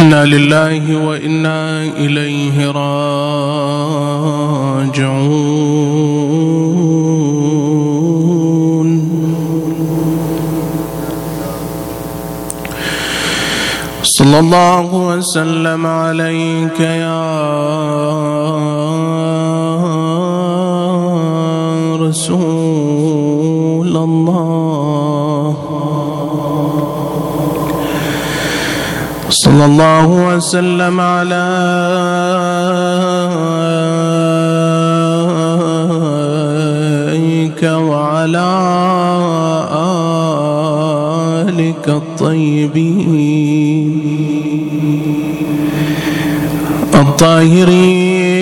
إنا لله وإنا إليه راجعون. صلى الله وسلم عليك يا رسول الله. صلى الله وسلم عليك وعلى آلك الطيبين. الطاهرين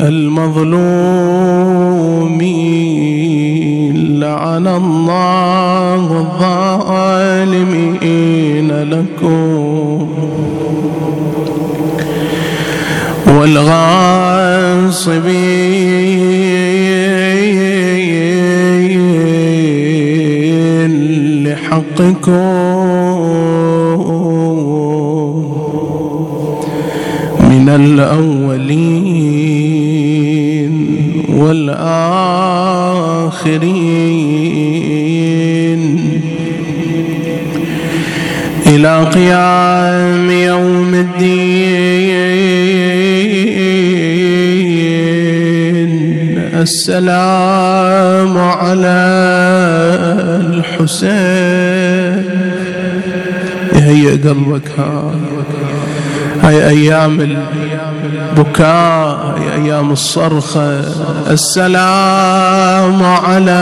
المظلومين لعن الله الظالمين لكم والغاصبين لحقكم من الأولين والآخرين. إلى قيام يوم الدين. السلام على الحسين. يهيئ قلبك ها هاي أيام البكاء هاي أيام الصرخة. السلام على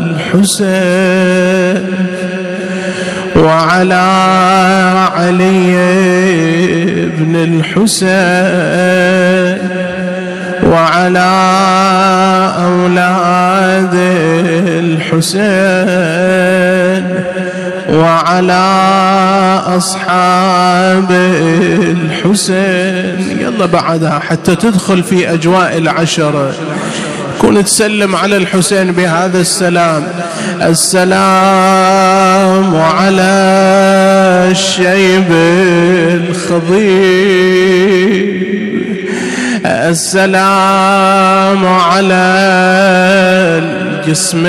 الحسين. وعلى علي بن الحسين وعلى أولاد الحسين وعلى أصحاب الحسين. يلا بعدها حتى تدخل في أجواء العشرة كن تسلم على الحسين بهذا السلام. السلام على الشيب الخضير السلام على الجسم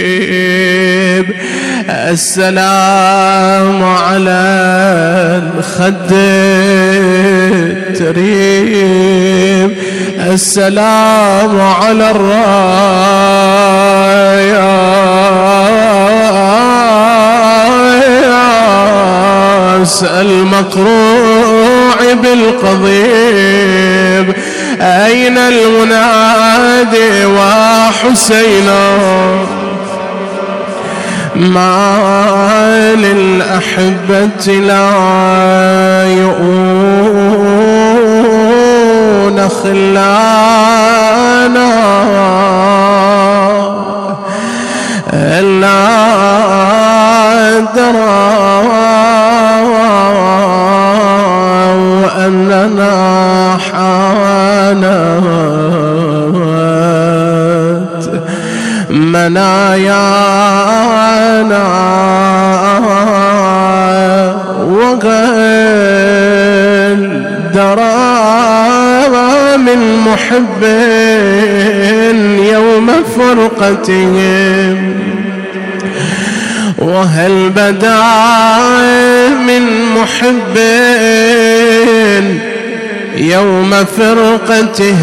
السليب. السلام على الخد التريب السلام على الراياس المقروع بالقضيب. أين المنادي وحسينا ما للأحبة لا يؤون خلانا. إلا فرقتهم وهل بدا من محب يوم فرقتهم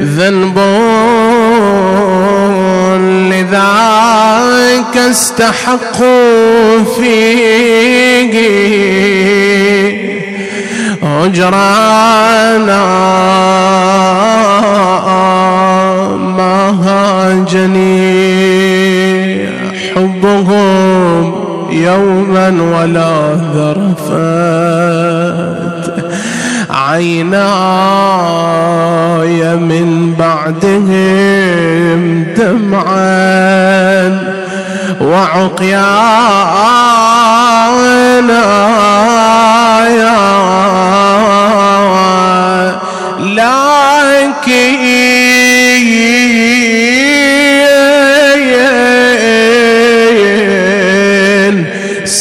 ذنب لذاك استحقوا فيه هجرانا ما هاجني حبهم يوما ولا ذرفت. عيناي من بعدهم دمعا. وعقيانا لا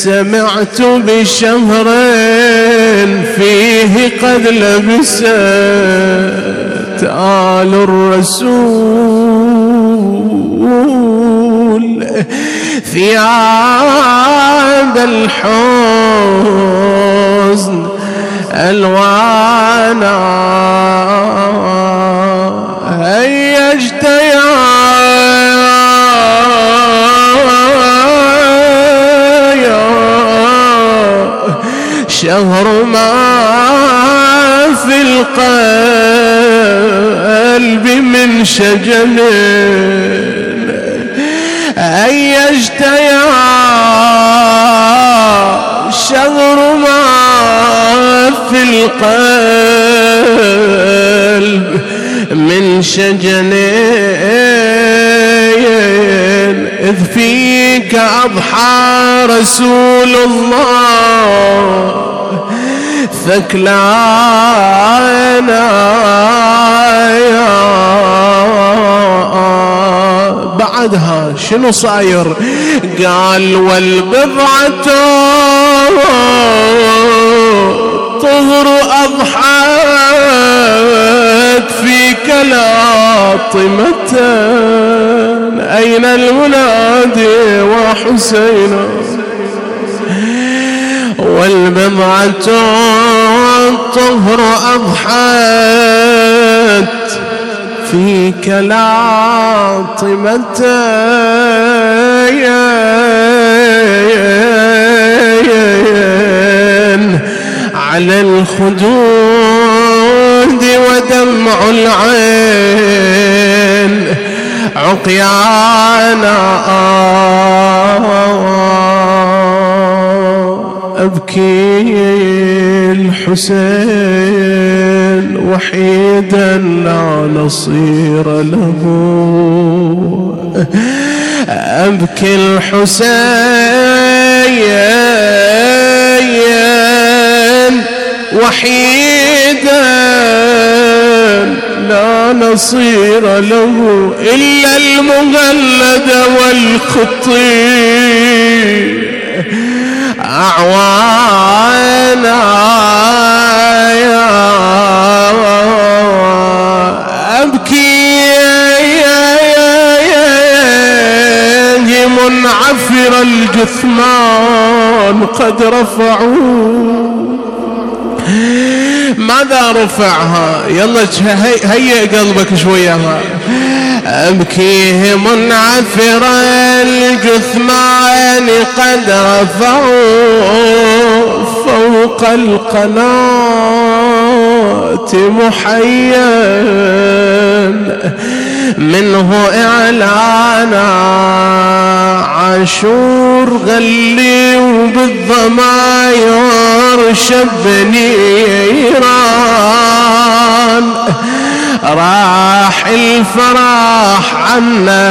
سمعت بشهر فيه قد لبست آل الرسول ثياب الحزن. ألوانا. هيجت يا شهر ما في القلب من شجن. أيجت يا من إذ فيك أضحى رسول الله. ثكلانا بعدها شنو صاير؟ قال والبضعة طهر أضحت فيك لاطمة أين المنادي وحسينا والبضعة الطهر أضحت فيك لاطمة على الخدود ودمع العين عقيانا. أبكي الحسين وحيدا لا نصير له. أبكي الحسين وحيدا لا نصير له إلا المغلد والخطيب أعوانا يا أبكي يا يا منعفر الجثمان قد رفعوا ماذا رفعها؟ يلا هيئ قلبك شوية أبكيه منعفر الجثمان قد رفعوا فوق القناة محيا. منه إعلانا عاشور غلي وبالضماير شب نيران. راح الفرح عنا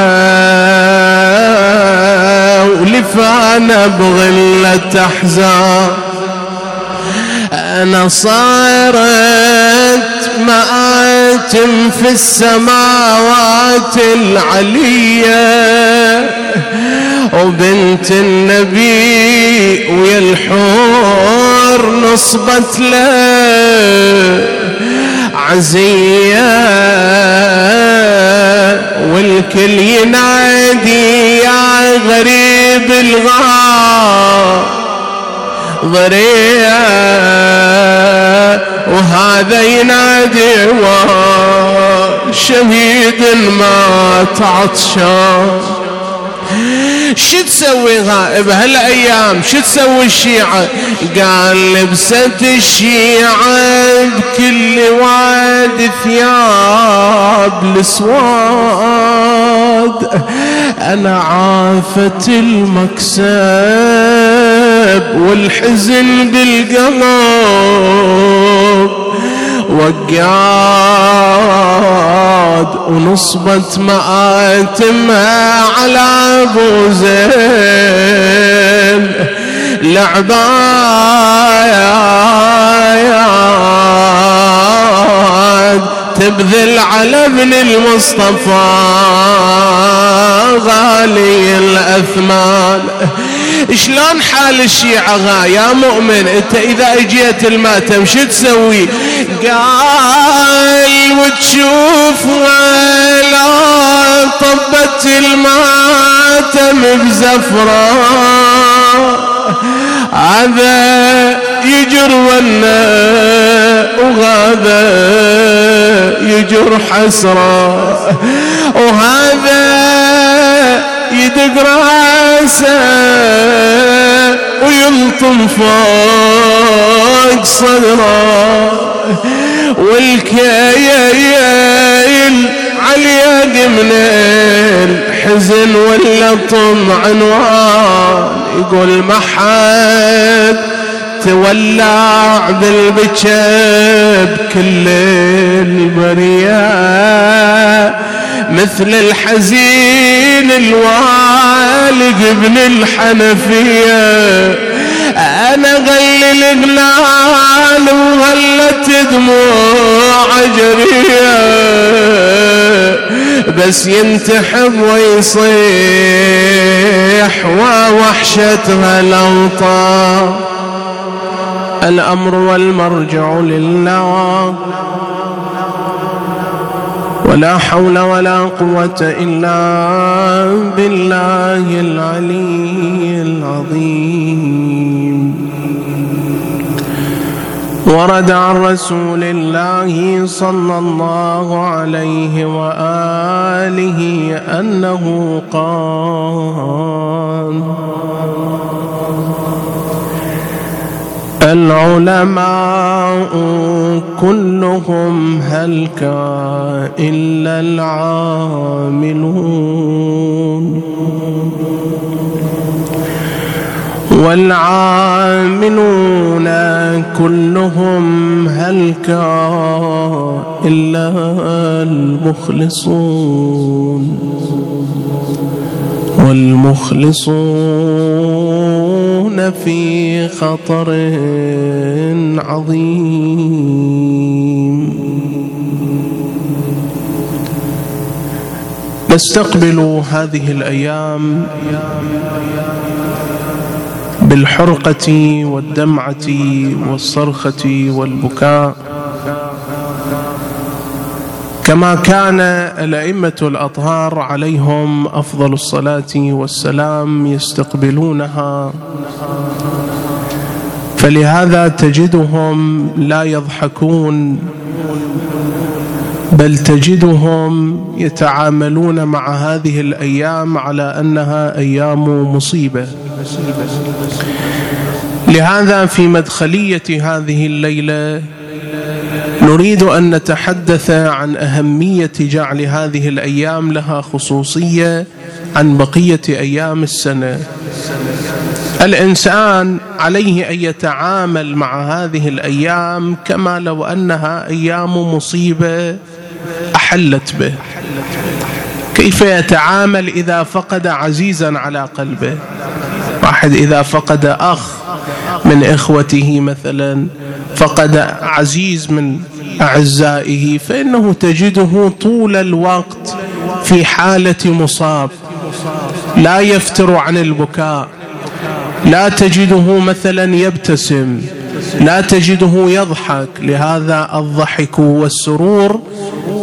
ولفانا بغلة أحزان. أنا صارت مآتم في السماوات العلية وبنت النبي ويا الحور نصبت له. عزية والكل ينادي يا غريب الغار. ضريع وهذا ينادي شهيد مات عطشان شو تسوي غائب هالايام شو تسوي الشيعة؟ قال لبست الشيعة بكل واد ثياب الأسواد. أنا عافت المكسب والحزن بالقلب. وقاد ونصبت مآتمها على أبو زين لعبايات تبذل على ابن المصطفى غالي الأثمان. شلون حال الشيعة يا مؤمن؟ انت اذا اجيت الماتم شو تسوي؟ قال وتشوف ولا طبت الماتم بزفرة. هذا يجر ولا وهذا يجر حسرة. وهذا يدق راسه ويلطم فوق صدره والكيل عليا من الحزن ولا طم عنوان. يقول ما حد تولع بالبكب كل البريات مثل الحزين الوالق ابن الحنفية. أنا غلي الغلال وغلت دموع جرية. بس ينتحب ويصيح ووحشتها الأوطان الأمر والمرجع لله ولا حول ولا قوة إلا بالله العلي العظيم. ورد عن رسول الله صلى الله عليه وآله أنه قال العلماء كلهم هلك إلا العاملون؟ والعاملون كلهم هلك إلا المخلصون؟ والمخلصون في خطر عظيم. نستقبل هذه الأيام بالحرقة والدمعة والصرخة والبكاء. كما كان الأئمة الأطهار عليهم أفضل الصلاة والسلام يستقبلونها. فلهذا تجدهم لا يضحكون بل تجدهم يتعاملون مع هذه الأيام على أنها أيام مصيبة. لهذا في مدخلية هذه الليلة نريد أن نتحدث عن أهمية جعل هذه الأيام لها خصوصية عن بقية أيام السنة. الإنسان عليه أن يتعامل مع هذه الأيام كما لو أنها أيام مصيبة أحلت به. كيف يتعامل إذا فقد عزيزا على قلبه؟ واحد إذا فقد أخ من إخوته مثلا فقد عزيز من أعزائه فإنه تجده طول الوقت في حالة مصاب. لا يفتر عن البكاء. لا تجده مثلا يبتسم. لا تجده يضحك. لهذا الضحك والسرور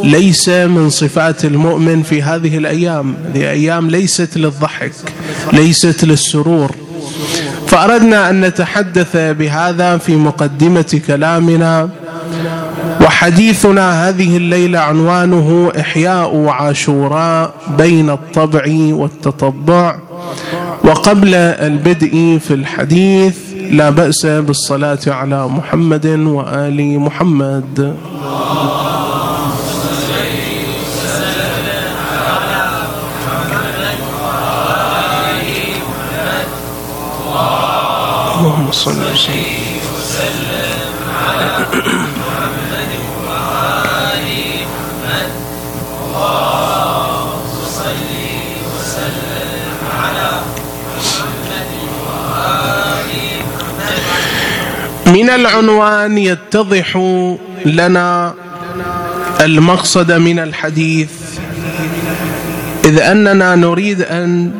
ليس من صفات المؤمن في هذه الأيام. هذه أيام ليست للضحك ليست للسرور. فأردنا أن نتحدث بهذا في مقدمة كلامنا وحديثنا هذه الليلة عنوانه إحياء عاشوراء بين الطبع والتطبع. وقبل البدء في الحديث لا بأس بالصلاة على محمد وآل محمد. اللهم صل وسلم على محمد. من العنوان يتضح لنا المقصد من الحديث إذ أننا نريد أن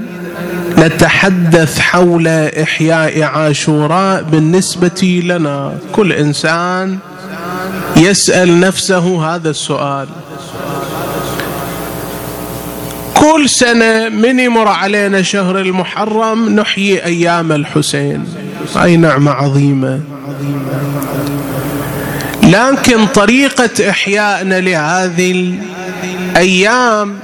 نتحدث حول إحياء عاشوراء بالنسبة لنا. كل إنسان يسأل نفسه هذا السؤال. كل سنة من يمر علينا شهر المحرم نحيي أيام الحسين. أي نعمة عظيمة. لكن طريقة إحيائنا لهذه الأيام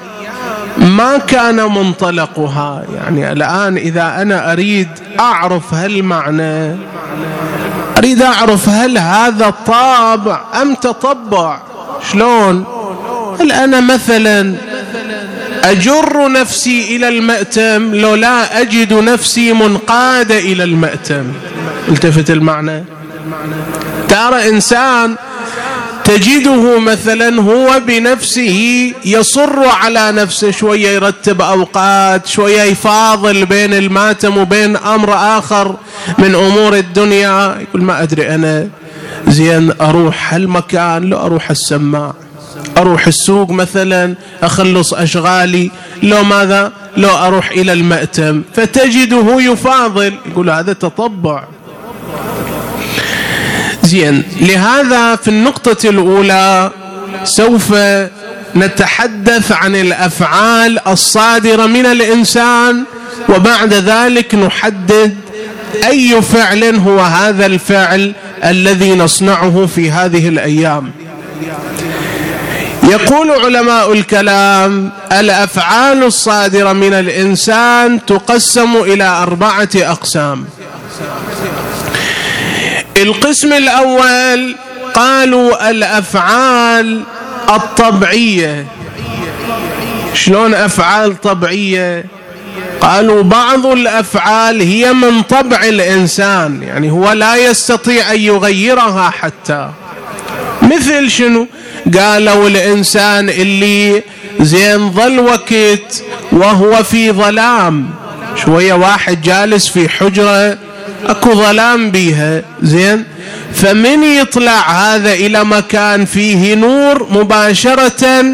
ما كان منطلقها. يعني الآن إذا أنا أريد أعرف هالمعنى أريد أعرف هل هذا طابع أم تطبع. شلون؟ هل أنا مثلا أجر نفسي إلى المأتم لو لا أجد نفسي منقادة إلى المأتم؟ التفت المعنى. ترى إنسان تجده مثلا هو بنفسه يصر على نفسه شوية يرتب أوقات شوية يفاضل بين الماتم وبين أمر آخر من أمور الدنيا. يقول ما أدري أنا زين أروح هالمكان لو أروح السماع أروح السوق مثلا أخلص أشغالي. لو ماذا؟ لو أروح إلى المأتم. فتجده يفاضل. يقول هذا تطبع. زين لهذا في النقطة الأولى سوف نتحدث عن الأفعال الصادرة من الإنسان وبعد ذلك نحدد أي فعل هو هذا الفعل الذي نصنعه في هذه الأيام. يقول علماء الكلام الأفعال الصادرة من الإنسان تقسم إلى أربعة أقسام. القسم الأول قالوا الأفعال الطبيعية. شلون أفعال طبيعية؟ قالوا بعض الأفعال هي من طبع الإنسان يعني هو لا يستطيع أن يغيرها حتى. مثل شنو؟ قالوا الإنسان اللي زين ظل وقت وهو في ظلام. شوية واحد جالس في حجرة اكو ظلام بيها. زين؟ فمن يطلع هذا إلى مكان فيه نور مباشرة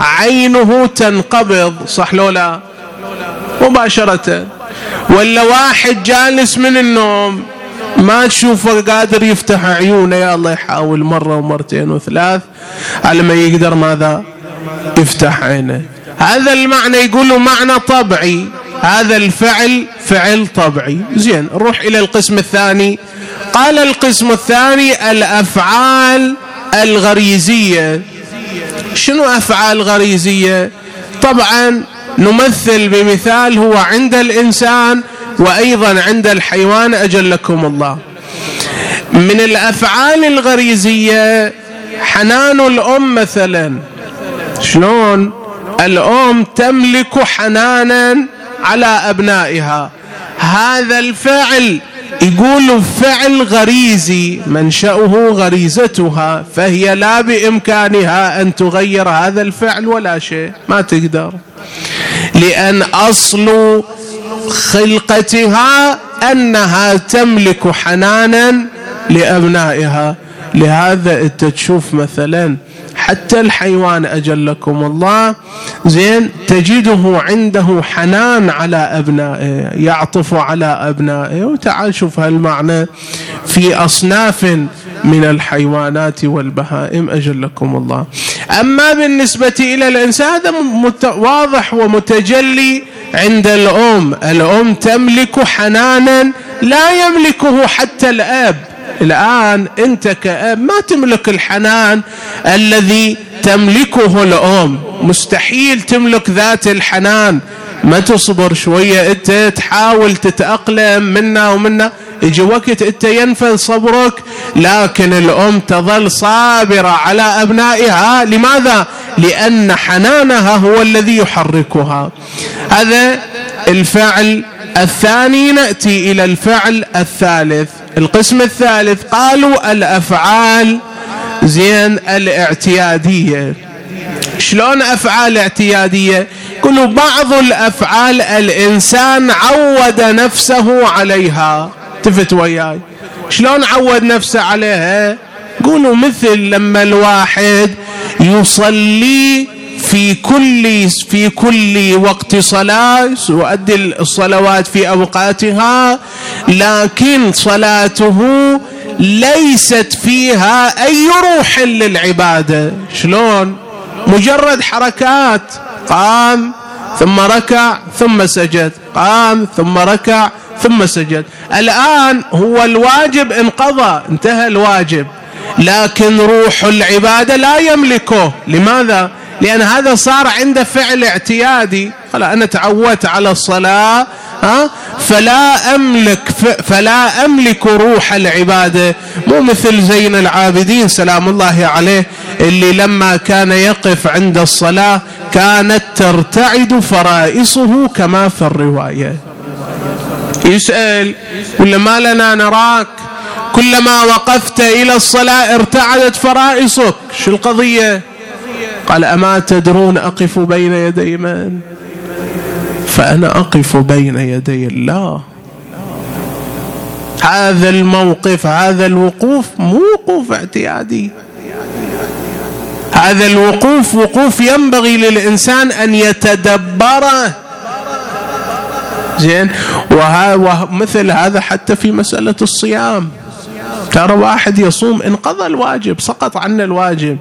عينه تنقبض. صح لو لا؟ مباشرة. ولا واحد جالس من النوم ما تشوفه قادر يفتح عيونه. يا الله يحاول مرة ومرتين وثلاث على ما يقدر ماذا؟ يفتح عينه. هذا المعنى يقولوا معنى طبعي. هذا الفعل فعل طبعي. زين نروح إلى القسم الثاني. قال القسم الثاني الأفعال الغريزية. شنو أفعال غريزية؟ طبعا نمثل بمثال هو عند الإنسان وأيضا عند الحيوان أجلكم الله. من الأفعال الغريزية حنان الأم مثلا. شلون؟ الأم تملك حنانا على أبنائها. هذا الفعل يقول فعل غريزي منشأه غريزتها فهي لا بإمكانها أن تغير هذا الفعل ولا شيء ما تقدر. لأن أصل خلقتها أنها تملك حنانا لأبنائها. لهذا أنت تشوف مثلا حتى الحيوان أجلكم الله. زين تجده عنده حنان على ابنائه يعطف على أبنائه. وتعال شوف هالمعنى في أصناف من الحيوانات والبهائم أجلكم الله. أما بالنسبة إلى الإنسان هذا واضح ومتجلي عند الأم. الأم تملك حنانا لا يملكه حتى الأب. الآن أنت كأب ما تملك الحنان الذي تملكه الأم. مستحيل تملك ذات الحنان. ما تصبر شوية أنت تحاول تتأقلم منا ومنا. يجي وقت أنت ينفذ صبرك لكن الأم تظل صابرة على أبنائها. لماذا؟ لأن حنانها هو الذي يحركها. هذا الفعل الثاني. نأتي إلى الفعل الثالث. القسم الثالث قالوا الأفعال زين الاعتيادية. شلون أفعال اعتيادية؟ يقولوا بعض الأفعال الإنسان عود نفسه عليها. التفت وياي. شلون عود نفسه عليها؟ قولوا مثل لما الواحد يصلي في كل في كل وقت صلاة يؤدي الصلوات في أوقاتها لكن صلاته ليست فيها أي روح للعبادة. شلون؟ مجرد حركات. قام ثم ركع ثم سجد. قام ثم ركع ثم سجد. الآن هو الواجب انقضى انتهى الواجب. لكن روح العبادة لا يملكه. لماذا؟ لأن هذا صار عنده فعل اعتيادي. خلاص أنا تعودت على الصلاة ها؟ فلا أملك فلا أملك روح العبادة. مو مثل زين العابدين سلام الله عليه اللي لما كان يقف عند الصلاة كانت ترتعد فرائصه كما في الرواية. يسأل ولا ما لنا نراك؟ كلما وقفت إلى الصلاة ارتعدت فرائصك. شو القضية؟ قال أما تدرون أقف بين يدي من؟ فأنا أقف بين يدي الله. هذا الموقف هذا الوقوف مو وقوف اعتيادي. هذا الوقوف وقوف ينبغي للإنسان أن يتدبره. زين؟ ومثل هذا حتى في مسألة الصيام. ترى واحد يصوم انقضى الواجب سقط عنا الواجب.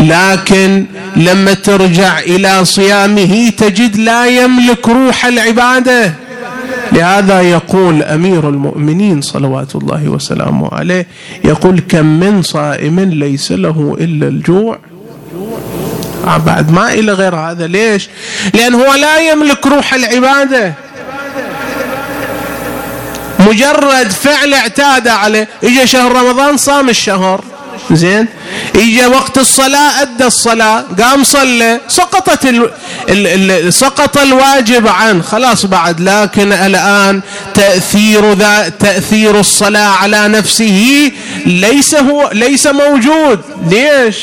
لكن لما ترجع إلى صيامه تجد لا يملك روح العبادة. لهذا يقول أمير المؤمنين صلوات الله وسلامه عليه يقول كم من صائم ليس له إلا الجوع. آه، بعد ما إلى غير هذا ليش؟ لأن هو لا يملك روح العبادة. مجرد فعل اعتاد عليه اجى شهر رمضان صام الشهر. زين؟ اجى وقت الصلاة أدى الصلاة قام صلى سقطت ال... ال... ال... سقط الواجب عنه. خلاص بعد لكن الآن تأثير ذا تأثير الصلاة على نفسه ليس هو ليس موجود. ليش؟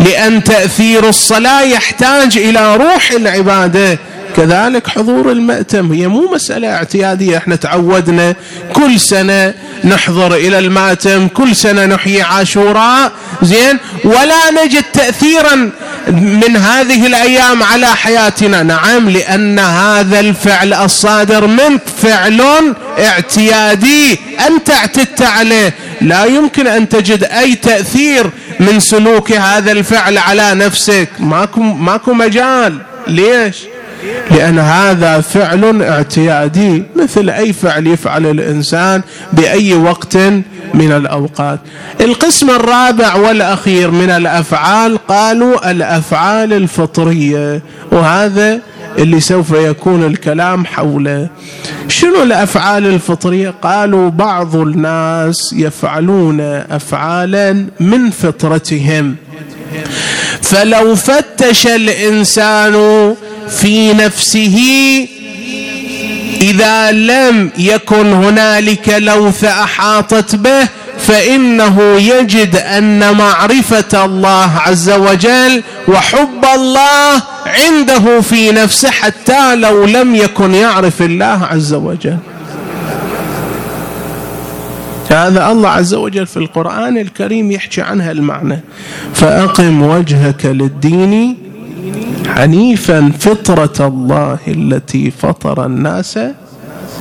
لأن تأثير الصلاة يحتاج إلى روح العبادة. كذلك حضور المأتم. هي مو مسألة اعتيادية. إحنا تعودنا كل سنة نحضر إلى المأتم كل سنة نحيي عاشوراء. زين؟ ولا نجد تأثيرا من هذه الأيام على حياتنا. نعم لأن هذا الفعل الصادر منك فعل اعتيادي. أنت اعتدت عليه. لا يمكن أن تجد أي تأثير من سلوك هذا الفعل على نفسك. ماكو ماكو مجال. ليش؟ لأن هذا فعل اعتيادي مثل أي فعل يفعل الإنسان بأي وقت من الأوقات. القسم الرابع والأخير من الأفعال قالوا الأفعال الفطرية وهذا اللي سوف يكون الكلام حوله. شنو الأفعال الفطرية؟ قالوا بعض الناس يفعلون افعالا من فطرتهم. فلو فتش الإنسان في نفسه إذا لم يكن هنالك لوثه أحاطت به فإنه يجد أن معرفة الله عز وجل وحب الله عنده في نفسه حتى لو لم يكن يعرف الله عز وجل. هذا الله عز وجل في القرآن الكريم يحكي عنها المعنى. فأقم وجهك للدين حنيفا فطرة الله التي فطر الناس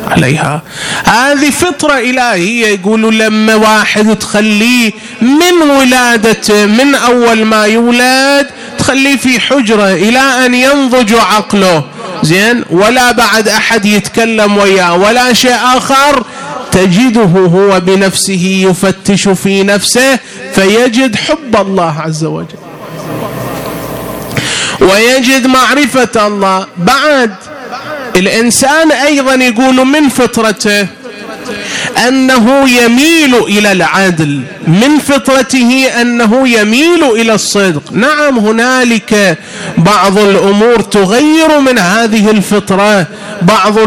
عليها. هذه فطرة إلهية يقولوا لما واحد تخليه من ولادته من أول ما يولد تخليه في حجرة إلى أن ينضج عقله. زين؟ ولا بعد أحد يتكلم وياه. ولا شيء آخر تجده هو بنفسه يفتش في نفسه فيجد حب الله عز وجل. ويجد معرفة الله. بعد الإنسان أيضا يقول من فطرته؟ أنه يميل إلى العدل. من فطرته أنه يميل إلى الصدق. نعم هنالك بعض الأمور تغير من هذه الفطرة. بعض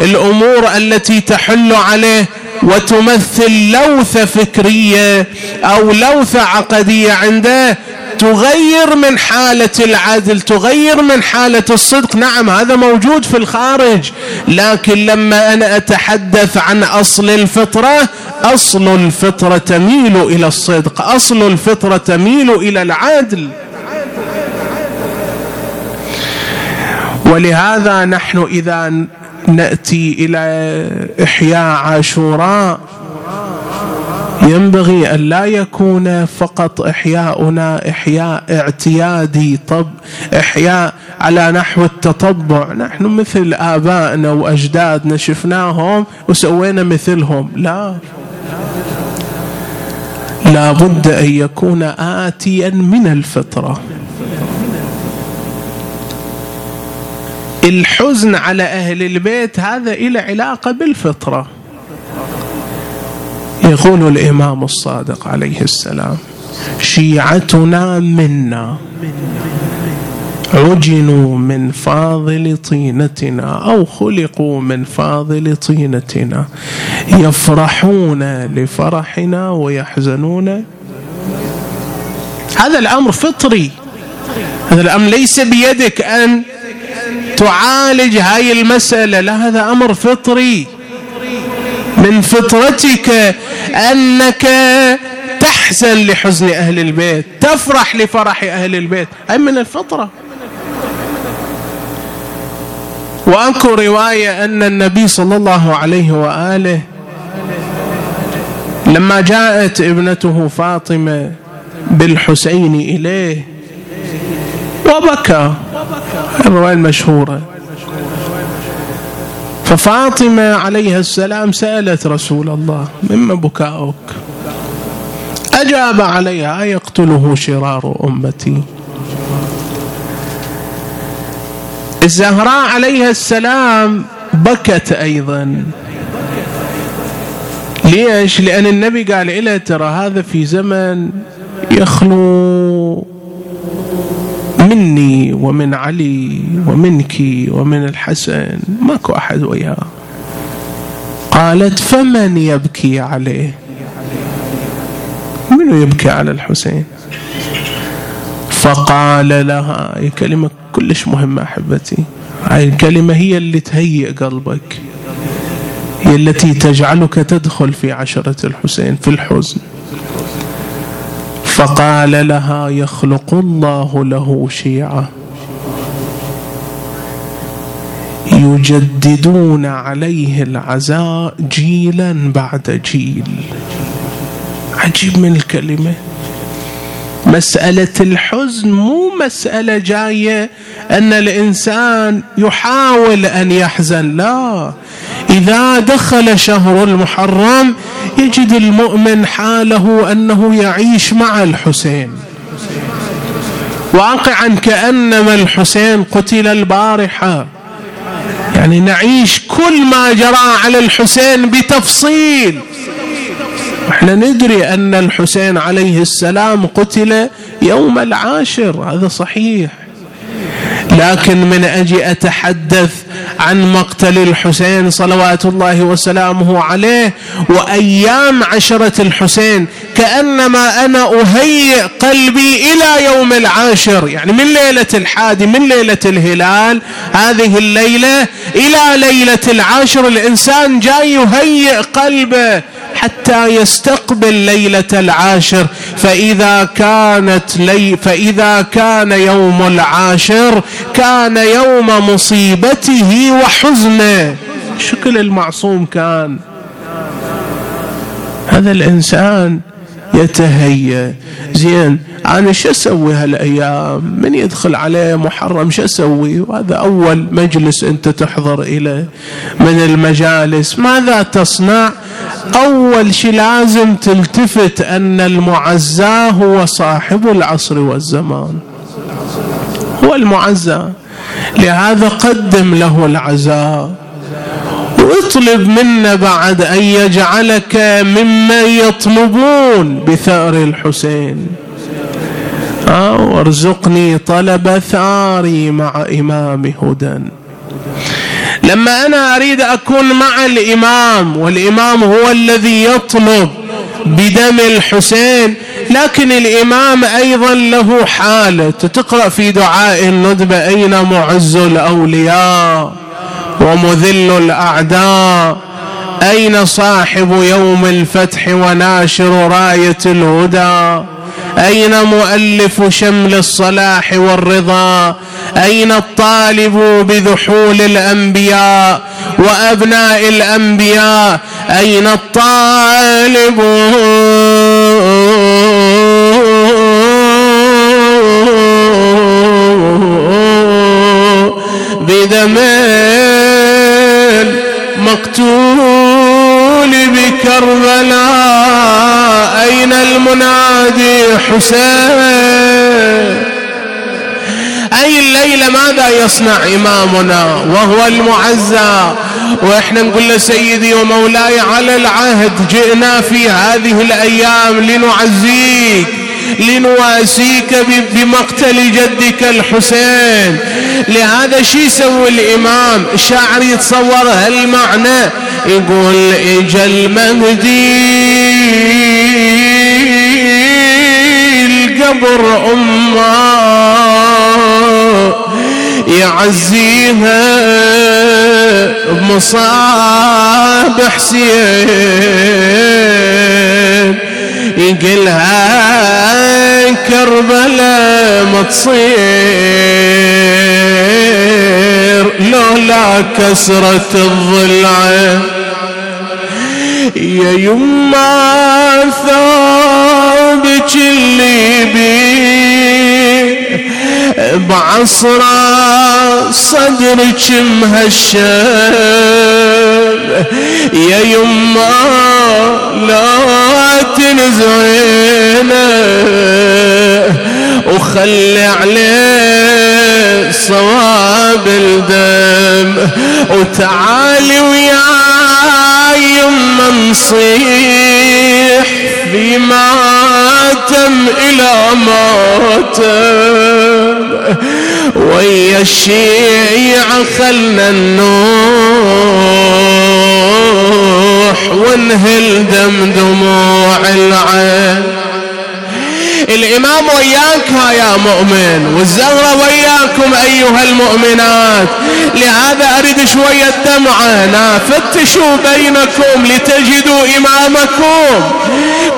الأمور التي تحل عليه وتمثل لوثة فكرية أو لوثة عقدية عنده. تغير من حالة العدل تغير من حالة الصدق. نعم هذا موجود في الخارج لكن لما أنا أتحدث عن أصل الفطرة أصل الفطرة تميل إلى الصدق أصل الفطرة تميل إلى العدل. ولهذا نحن إذا نأتي إلى إحياء عاشوراء ينبغي أن لا يكون فقط إحياؤنا إحياء اعتيادي طب إحياء على نحو التطبع. نحن مثل آبائنا وأجدادنا شفناهم وسوينا مثلهم. لا. لا بد أن يكون اتيا من الفطرة. الحزن على أهل البيت هذا إلى علاقة بالفطرة. يقول الإمام الصادق عليه السلام شيعتنا منا عجنوا من فاضل طينتنا أو خلقوا من فاضل طينتنا يفرحون لفرحنا ويحزنون. هذا الأمر فطري. هذا الأمر ليس بيدك أن تعالج هاي المسألة لا هذا أمر فطري. من فطرتك أنك تحزن لحزن أهل البيت تفرح لفرح أهل البيت. هاي من الفطرة. واكو رواية أن النبي صلى الله عليه وآله لما جاءت ابنته فاطمة بالحسين إليه وبكى. الرواية المشهورة. ففاطمة عليها السلام سألت رسول الله مما بكاؤك؟ أجاب عليها يقتله شرار أمتي؟ الزهراء عليها السلام بكت أيضا. ليش؟ لأن النبي قال لها ترى هذا في زمن يخلو. مني ومن علي ومنك ومن الحسن ماكو أحد وياه. قالت فمن يبكي عليه؟ من يبكي على الحسين؟ فقال لها هي كلمة كلش مهمة أحبتي. هاي الكلمة هي اللي تهيئ قلبك. هي التي تجعلك تدخل في عشرة الحسين في الحزن. فقال لها يخلق الله له شيعه يجددون عليه العزاء جيلا بعد جيل. عجيب من الكلمة. مسألة الحزن مو مسألة جاية أن الإنسان يحاول أن يحزن لا. إذا دخل شهر المحرم يجد المؤمن حاله أنه يعيش مع الحسين. واقعا كأنما الحسين قتل البارحة. يعني نعيش كل ما جرى على الحسين بتفصيل. إحنا ندري أن الحسين عليه السلام قتل يوم العاشر هذا صحيح. لكن من أجي أتحدث عن مقتل الحسين صلوات الله وسلامه عليه وأيام عشرة الحسين كأنما أنا أهيئ قلبي إلى يوم العاشر يعني من ليلة الحادي من ليلة الهلال هذه الليلة إلى ليلة العاشر الإنسان جاي يهيئ قلبه. حتى يستقبل ليلة العاشر. فإذا كانت لي فإذا كان يوم العاشر كان يوم مصيبته وحزنه. شكل المعصوم كان؟ هذا الإنسان يتهيأ. زين أنا شو أسوي هالأيام؟ من يدخل عليه محرم شو أسوي؟ وهذا أول مجلس أنت تحضر إليه. من المجالس ماذا تصنع؟ أول شيء لازم تلتفت أن المعزى هو صاحب العصر والزمان. هو المعزى. لهذا قدم له العزاء. واطلب منا بعد أن يجعلك ممن يطلبون بثأر الحسين. وارزقني طلب ثاري مع إمام هدى. لما أنا أريد أكون مع الإمام والإمام هو الذي يطلب بدم الحسين لكن الإمام أيضا له حالة تقرأ في دعاء الندبة أين معز الأولياء ومذل الأعداء؟ أين صاحب يوم الفتح وناشر راية الهدى؟ أين مؤلف شمل الصلاح والرضا؟ أين الطالب بذحول الأنبياء وأبناء الأنبياء؟ أين الطالب؟ بدم المقتول بكربلاء أين المنادي حسين؟ أي الليلة ماذا يصنع إمامنا وهو المعزى؟ وإحنا نقول له سيدي ومولاي على العهد جئنا في هذه الأيام لنعزيك لنواسيك بمقتل جدك الحسين. لهذا شي يسوي الإمام؟ الشاعر يتصور هالمعنى يقول إجا المهدي القبر أمه يعزيها بمصاب حسين. يقلها كربلاء ما تصير. لولا كسرة الضلع. يا يما ثابت اللي بي بعصرة صدرك مهشم يا يما لا تنزعينا. وخلي عليه صواب الدم. وتعالي ويا يما نصيح في ماتم إلى ماتم ويا الشيعة خلنا النوح ونهل دم دموع العين. الإمام وياك يا مؤمن والزهرة وياكم أيها المؤمنات. لهذا أريد شوية دمعة فتشوا بينكم لتجدوا إمامكم.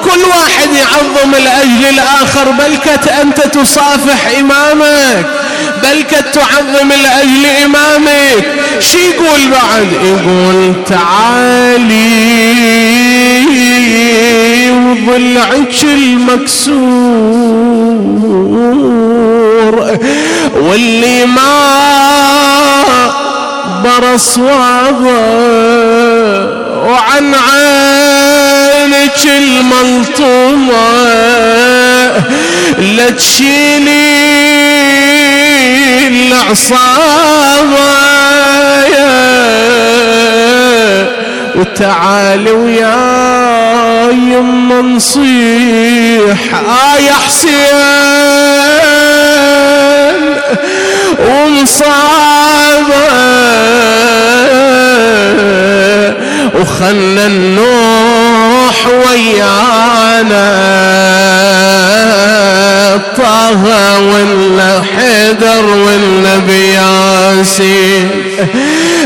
كل واحد يعظم الأجل الآخر بلكت أنت تصافح إمامك. بلكت تعظم الأجل إمامك. شي يقول بعد؟ يقول تعالي. وضلعك المكسور واللي ما برص وعن عينك الملطومة لا تشيلي العصابة وتعالي ويا يما نصيح. آه يا حسين ومصابة وخلنا النوح ويانا. طه ولا حيدر ولا بياسين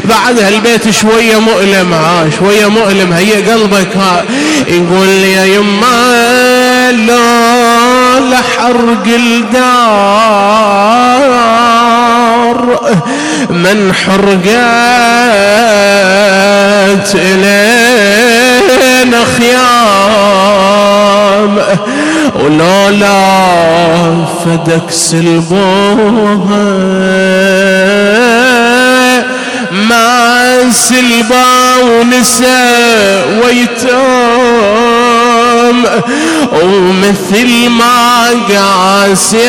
بعد هالبيت شوية مؤلم ها شوية مؤلم. هي قلبك ها. يقول لي يا يما لا لحرق الدار. من حرقات إلينا خيام. ولولا فدك سلبوها ما سلبا ونساء ويتام ومثل ما قاسيتي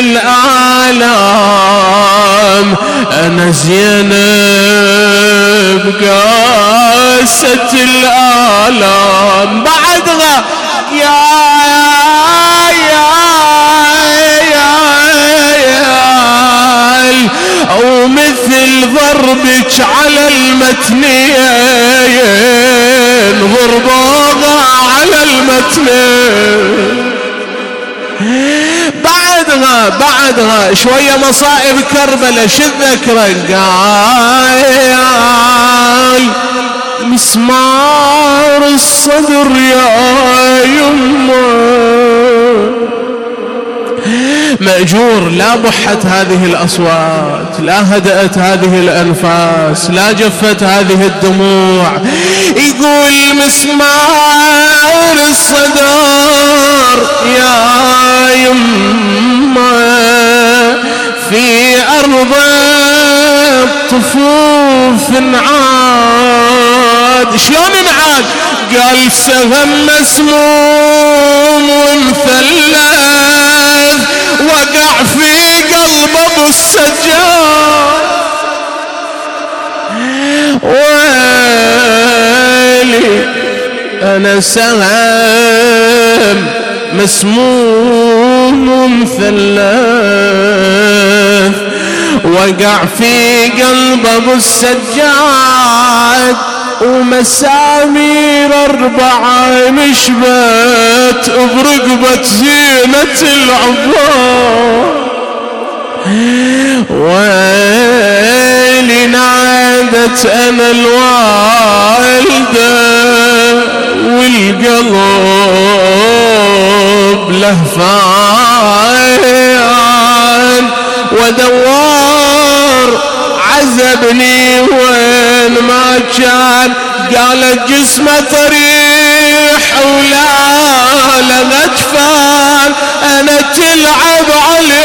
الآلام أنا زينب قاسة الآلام بعدها يا يا يا أو مثل ضربك على المتنين ضربوها المتنين بعدها بعدها شوية مصائب كربلة شو ذكرك قال مسمار الصدر يا يمه مأجور لا بحت هذه الأصوات لا هدأت هذه الأنفاس لا جفت هذه الدموع. يقول مسمار الصدر يا يمه في أرض طفوف عاد. شلون انعاد قال سهم مسموم ومثلث وقع في قلب ابو السجاد. أنا سهم مسموم ومثلث وقع في قلب أبو السجاد ومسامير أربعة نشبت برقبة زينة العباد ويلي نادت أنا الوالدة. والقلب لهفان ودوار عذبني وين ما كان. قالت جسمه طريح ولا لغتفان أنا تلعب علي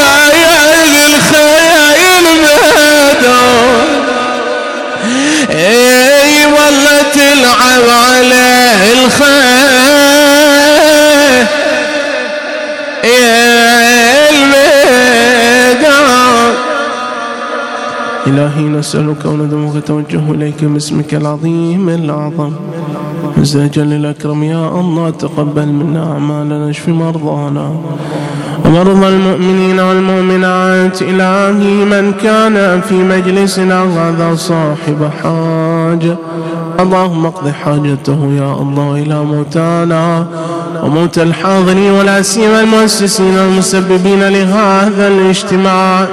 إلهي نسألك وندعوك توجه إليك باسمك العظيم الأعظم. مزاجا الأكرم يا الله تقبل منا أعمالنا اشف مرضانا. ومرضى المؤمنين والمؤمنات إلهي من كان في مجلسنا هذا صاحب حاجة اللهم اقض حاجته يا الله إلى موتانا وموت الحاضرين ولا سيما المؤسسين المسببين لهذا الاجتماع.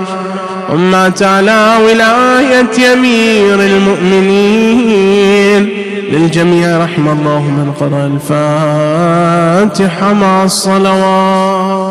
أمة على ولاية أمير المؤمنين. للجميع رحم الله من قرأ الفاتحة مع الصلوات.